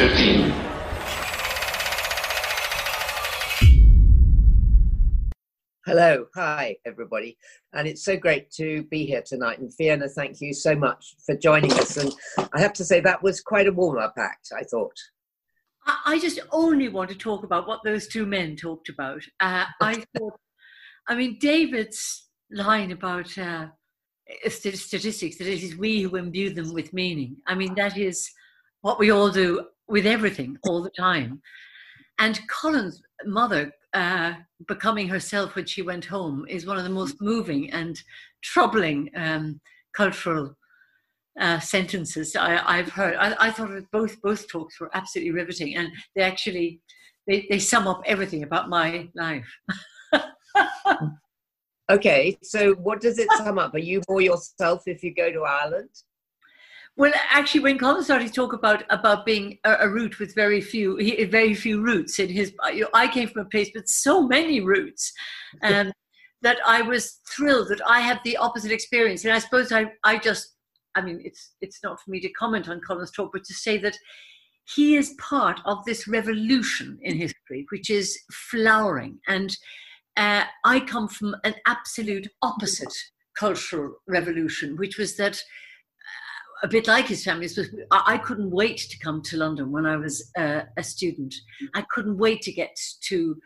15. Hello, hi everybody, and it's so great to be here tonight. And Fiona, thank you so much for joining us. And I have to say that was quite a warm-up act. I thought. I just only want to talk about what those two men talked about. Uh, I thought, I mean, David's line about uh, statistics that it is we who imbue them with meaning. I mean, that is what we all do with everything all the time. And Colin's mother uh, becoming herself when she went home is one of the most moving and troubling um, cultural uh, sentences I, have heard. I, I, thought both both talks were absolutely riveting, and they actually they, they sum up everything about my life. okay, so what does it sum up? Are you more yourself if you go to Ireland? Well, actually, when Colin started to talk about about being a, a root with very few very few roots in his, you know, I came from a place with so many roots, and that I was thrilled that I had the opposite experience. And I suppose I I just, I mean, it's it's not for me to comment on Colin's talk, but to say that he is part of this revolution in history, which is flowering. And uh, I come from an absolute opposite cultural revolution, which was that a bit like his family. I couldn't wait to come to London when I was uh, a student. I couldn't wait to get to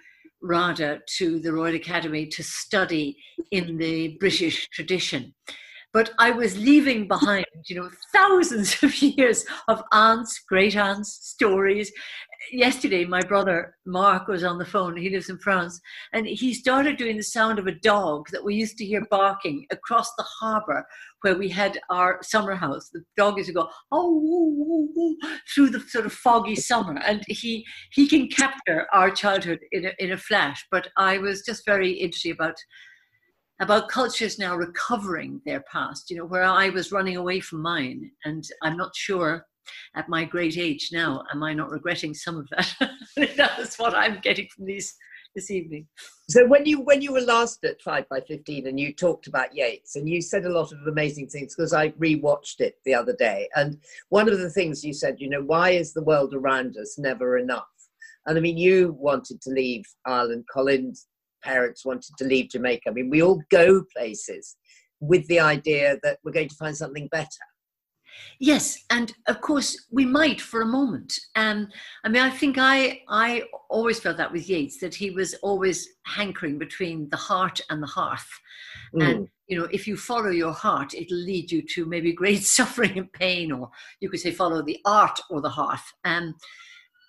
RADA, to the Royal Academy, to study in the British tradition. But I was leaving behind, you know, thousands of years of aunts, great aunts, stories, yesterday my brother mark was on the phone he lives in france and he started doing the sound of a dog that we used to hear barking across the harbor where we had our summer house. The dog used to go oh through the sort of foggy summer. And he he can capture our childhood in a, in a flash. But i was just very interested about about cultures now recovering their past you know where i was running away from mine. And i'm not sure at my great age now, am I not regretting some of that? That's what I'm getting from these this evening. So when you when you were last at Five by Fifteen and you talked about Yeats and you said a lot of amazing things because I rewatched it the other day and one of the things you said, you know, why is the world around us never enough? And I mean, you wanted to leave Ireland. Colin's parents wanted to leave Jamaica. I mean, we all go places with the idea that we're going to find something better. Yes, and of course we might for a moment. Um, I mean, I think I I always felt that with Yeats that he was always hankering between the heart and the hearth, mm. and you know, if you follow your heart, it'll lead you to maybe great suffering and pain, or you could say follow the art or the hearth. Um,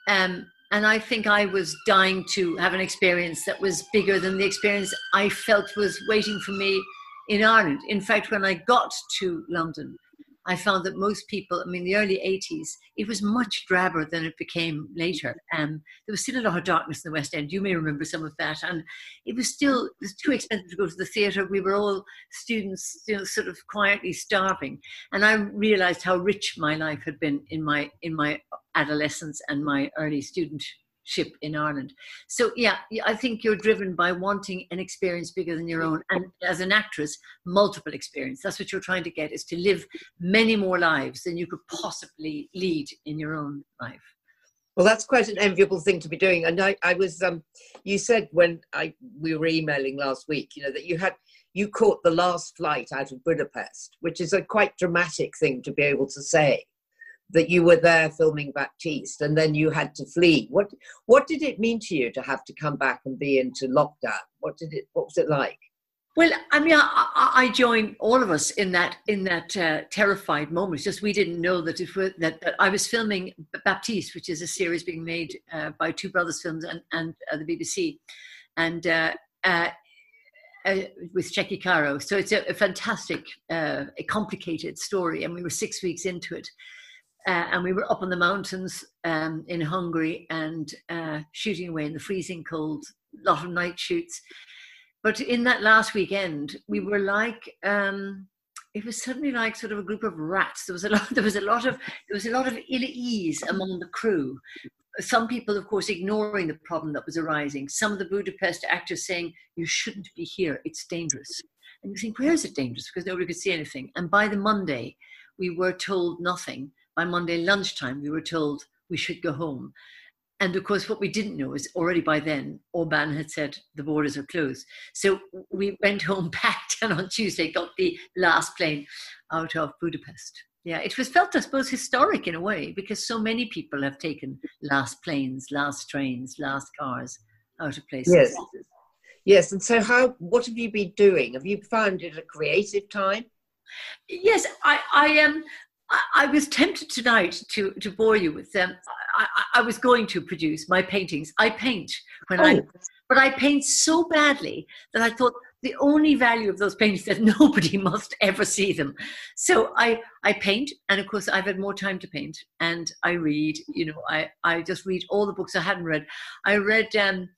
um, and I think I was dying to have an experience that was bigger than the experience I felt was waiting for me in Ireland. In fact, when I got to London, I found that most people, I mean, the early 80s, it was much drabber than it became later. Um, there was still a lot of darkness in the West End. You may remember some of that. And it was still, it was too expensive to go to the theatre. We were all students, you know, sort of quietly starving. And I realized how rich my life had been in my, in my adolescence and my early student ship in Ireland. So yeah, I think you're driven by wanting an experience bigger than your own, and as an actress, multiple experience. That's what you're trying to get: is to live many more lives than you could possibly lead in your own life. Well, that's quite an enviable thing to be doing. And I, I was, um, you said when I we were emailing last week, you know, that you had you caught the last flight out of Budapest, which is a quite dramatic thing to be able to say that you were there filming Baptiste and then you had to flee. What what did it mean to you to have to come back and be into lockdown? What did it what was it like? Well, I mean, I, I join all of us in that in that uh, terrified moment. It's just we didn't know that was, that, that, I was filming Baptiste, which is a series being made uh, by Two Brothers Films and and uh, the BBC, and uh, uh, uh, with Tchéky Karyo. So it's a, a fantastic, a complicated story, and we were six weeks into it. Uh, and we were up on the mountains um, in Hungary and uh, shooting away in the freezing cold, a lot of night shoots. But in that last weekend, we were like, um, it was suddenly like sort of a group of rats. There was a lot, there was a lot of, there was a lot of ill ease among the crew. Some people, of course, ignoring the problem that was arising. Some of the Budapest actors saying, "You shouldn't be here; it's dangerous." And you think, where is it dangerous? Because nobody could see anything. And by the Monday, we were told nothing by Monday lunchtime, we were told we should go home. And of course, what we didn't know is already by then, Orban had said the borders are closed. So we went home packed and on Tuesday got the last plane out of Budapest. Yeah, it was felt, I suppose, historic in a way because so many people have taken last planes, last trains, last cars out of places. Yes. Yes. And so, how, what have you been doing? Have you found it a creative time? Yes, I, I am. Um, I, was tempted tonight to, to bore you with them. I, I, was going to produce my paintings. I paint when oh. I, but I paint so badly that I thought the only value of those paintings that nobody must ever see them. So I, I paint, and of course I've had more time to paint, and I read. You know, I, I just read all the books I hadn't read. I read um,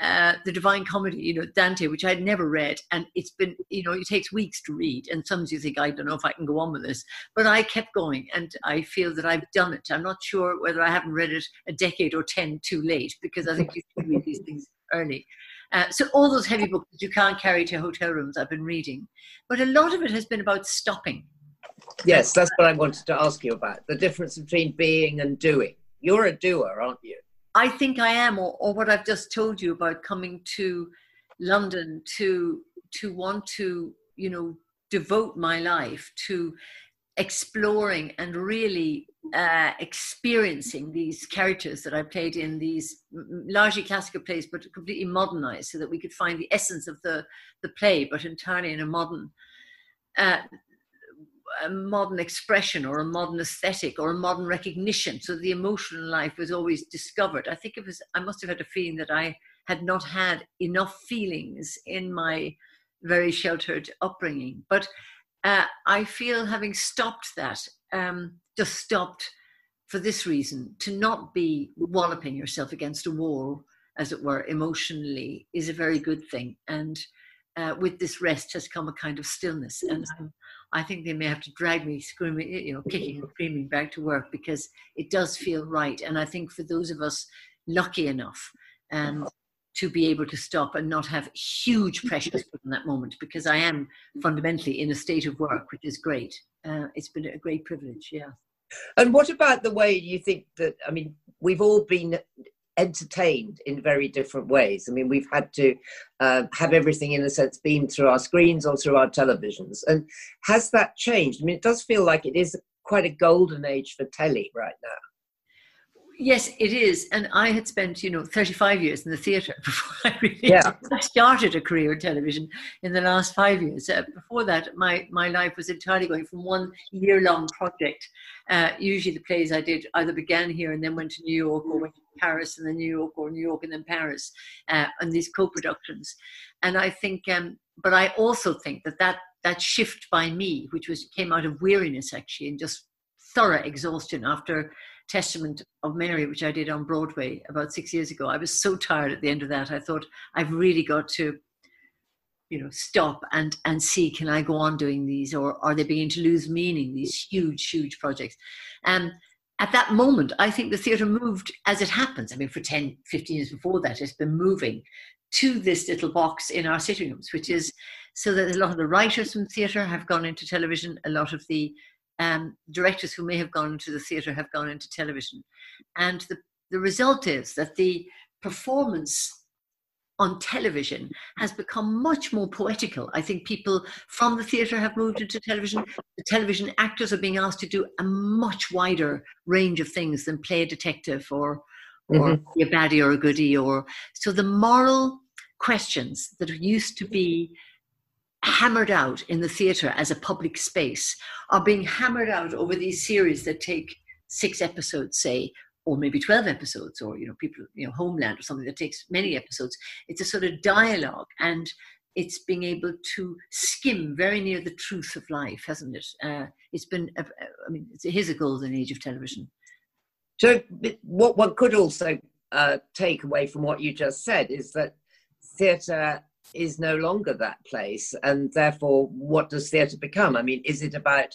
uh, the Divine Comedy, you know, Dante, which I'd never read, and it's been, you know, it takes weeks to read, and sometimes you think, I don't know if I can go on with this, but I kept going, and I feel that I've done it. I'm not sure whether I haven't read it a decade or ten too late, because I think you should read these things early. Uh, so all those heavy books that you can't carry to hotel rooms, I've been reading, but a lot of it has been about stopping. Yes, that's what I wanted to ask you about the difference between being and doing. You're a doer, aren't you? I think I am, or, or what I've just told you about coming to London to to want to, you know, devote my life to exploring and really uh, experiencing these characters that I played in these largely classical plays, but completely modernized, so that we could find the essence of the the play, but entirely in a modern uh, a modern expression or a modern aesthetic or a modern recognition. So the emotional life was always discovered. I think it was, I must have had a feeling that I had not had enough feelings in my very sheltered upbringing. But uh, I feel having stopped that, um, just stopped for this reason to not be walloping yourself against a wall, as it were, emotionally, is a very good thing. And uh, with this rest has come a kind of stillness. And I'm I think they may have to drag me screaming, you know, kicking and screaming back to work because it does feel right. And I think for those of us lucky enough um, to be able to stop and not have huge pressures put in that moment, because I am fundamentally in a state of work, which is great. Uh, it's been a great privilege, yeah. And what about the way you think that? I mean, we've all been entertained in very different ways. I mean, we've had to uh, have everything in a sense beamed through our screens or through our televisions. And has that changed? I mean, it does feel like it is quite a golden age for telly right now. Yes, it is. And I had spent, you know, 35 years in the theatre before I really yeah. started a career in television in the last five years. Uh, before that, my, my life was entirely going from one year long project. Uh, usually the plays I did either began here and then went to New York or went to Paris and then New York or New York and then Paris uh, and these co-productions. And I think, um, but I also think that, that that shift by me, which was came out of weariness actually and just thorough exhaustion after Testament of Mary, which I did on Broadway about six years ago. I was so tired at the end of that. I thought I've really got to, you know, stop and and see can I go on doing these, or are they beginning to lose meaning? These huge, huge projects, and at that moment, I think the theatre moved as it happens. I mean, for 10, 15 years before that, it's been moving to this little box in our sitting rooms, which is so that a lot of the writers from theatre have gone into television, a lot of the um, directors who may have gone into the theatre have gone into television. And the, the result is that the performance on television has become much more poetical. I think people from the theatre have moved into television. The television actors are being asked to do a much wider range of things than play a detective or or mm-hmm. be a baddie or a goodie or so the moral questions that used to be hammered out in the theatre as a public space are being hammered out over these series that take six episodes, say, or maybe 12 episodes, or, you know, people, you know, Homeland or something that takes many episodes. It's a sort of dialogue and it's being able to skim very near the truth of life, hasn't it? Uh, it's been, I mean, it is here's a golden age of television. So, what one could also uh, take away from what you just said is that theatre is no longer that place and therefore what does theatre become i mean is it about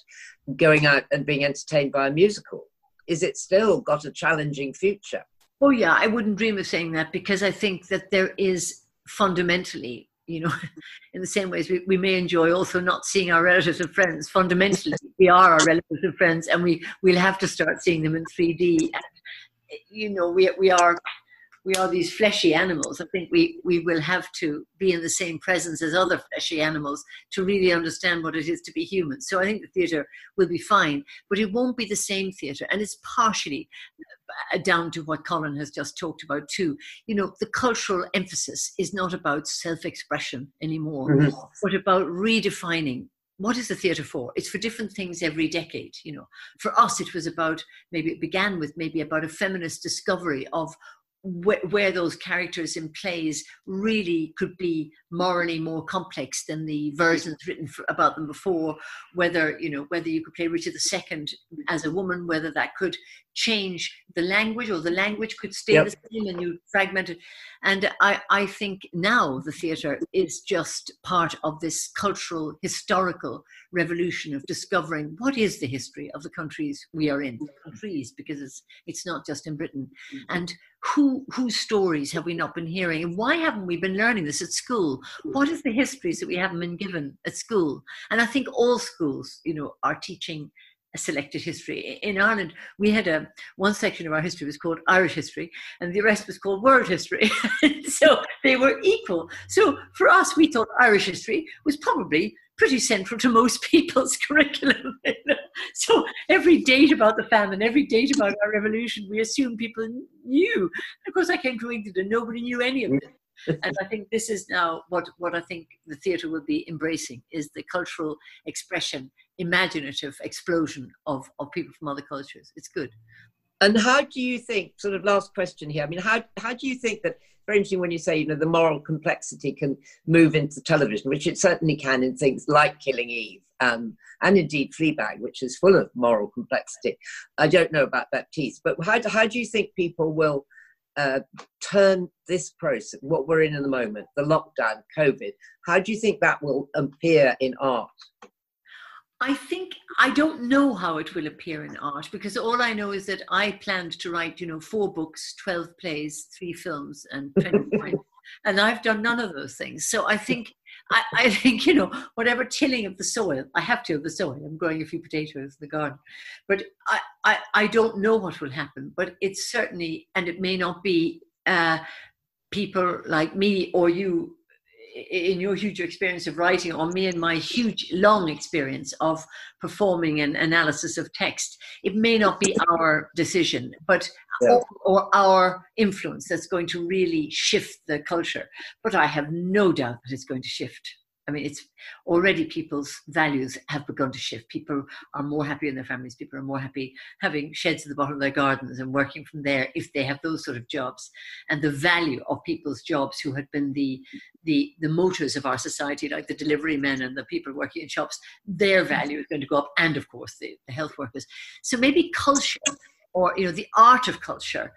going out and being entertained by a musical is it still got a challenging future? Oh yeah i wouldn't dream of saying that because i think that there is fundamentally you know in the same ways we, we may enjoy also not seeing our relatives and friends. Fundamentally we are our relatives and friends and we we'll have to start seeing them in 3d and you know, we we are we are these fleshy animals. I think we, we will have to be in the same presence as other fleshy animals to really understand what it is to be human. So I think the theatre will be fine, but it won't be the same theatre. And it's partially uh, down to what Colin has just talked about too. You know, the cultural emphasis is not about self-expression anymore, mm-hmm. but about redefining what is the theatre for? It's for different things every decade. You know, for us, it was about maybe it began with maybe about a feminist discovery of where, where, those characters in plays really could be morally more complex than the versions written for, about them before whether you know whether you could play richard ii as a woman whether that could change the language or the language could stay yep. the same and you fragment it and I, I think now the theatre is just part of this cultural historical revolution of discovering what is the history of the countries we are in countries because it's it's not just in britain mm-hmm. and who whose stories have we not been hearing and why haven't we been learning this at school hmm. what is the histories that we haven't been given at school and i think all schools you know are teaching a selected history. In Ireland, we had a one section of our history was called Irish history, and the rest was called world history. so they were equal. So for us, we thought Irish history was probably pretty central to most people's curriculum. so every date about the famine, every date about our revolution, we assume people knew. Of course, I came to England and nobody knew any of it. and I think this is now what, what I think the theatre will be embracing is the cultural expression, imaginative explosion of, of people from other cultures. It's good. And how do you think, sort of last question here, I mean, how, how do you think that interesting when you say, you know, the moral complexity can move into television, which it certainly can in things like Killing Eve um, and indeed Fleabag, which is full of moral complexity. I don't know about Baptiste, but how do, how do you think people will uh, turn this process, what we're in at the moment, the lockdown, COVID, how do you think that will appear in art? I think I don't know how it will appear in art because all I know is that I planned to write, you know, four books, 12 plays, three films, and 20 and I've done none of those things. So I think I, I, think, you know, whatever tilling of the soil, I have to of the soil. I'm growing a few potatoes in the garden. But I, I, I don't know what will happen, but it's certainly, and it may not be uh, people like me or you in your huge experience of writing or me and my huge long experience of performing an analysis of text it may not be our decision but yeah. or, or, our influence that's going to really shift the culture but i have no doubt that it's going to shift I mean, it's already people's values have begun to shift. People are more happy in their families. People are more happy having sheds at the bottom of their gardens and working from there if they have those sort of jobs. And the value of people's jobs who had been the the the motors of our society, like the delivery men and the people working in shops, their mm-hmm. value is going to go up, and of course the, the health workers. So maybe culture or you know the art of culture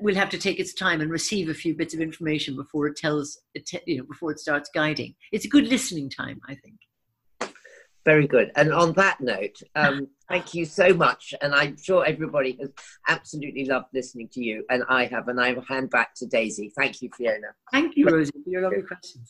will have to take its time and receive a few bits of information before it tells it, you know before it starts guiding. It's a good listening time i think. Very good. And on that note um, thank you so much and i'm sure everybody has absolutely loved listening to you and i have and i will hand back to daisy. Thank you fiona. Thank you rosie for your lovely questions